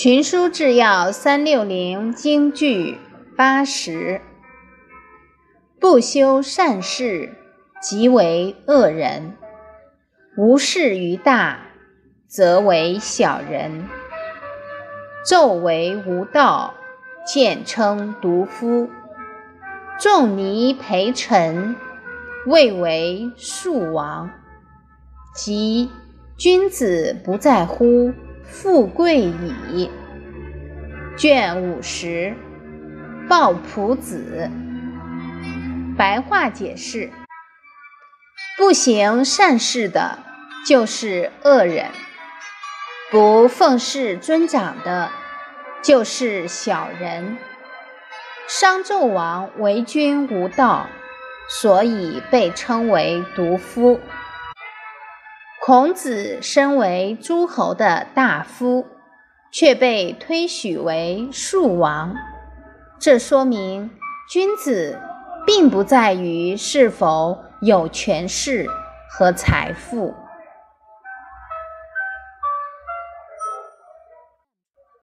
群书治要三六零京剧八十，不修善事，即为恶人；无事于大，则为小人。昼为无道，见称独夫；仲尼陪臣，谓为庶王。即君子不在乎。富贵矣。卷五十，鲍朴子。白话解释：不行善事的，就是恶人；不奉事尊长的，就是小人。商纣王为君无道，所以被称为毒夫。孔子身为诸侯的大夫，却被推许为庶王，这说明君子并不在于是否有权势和财富。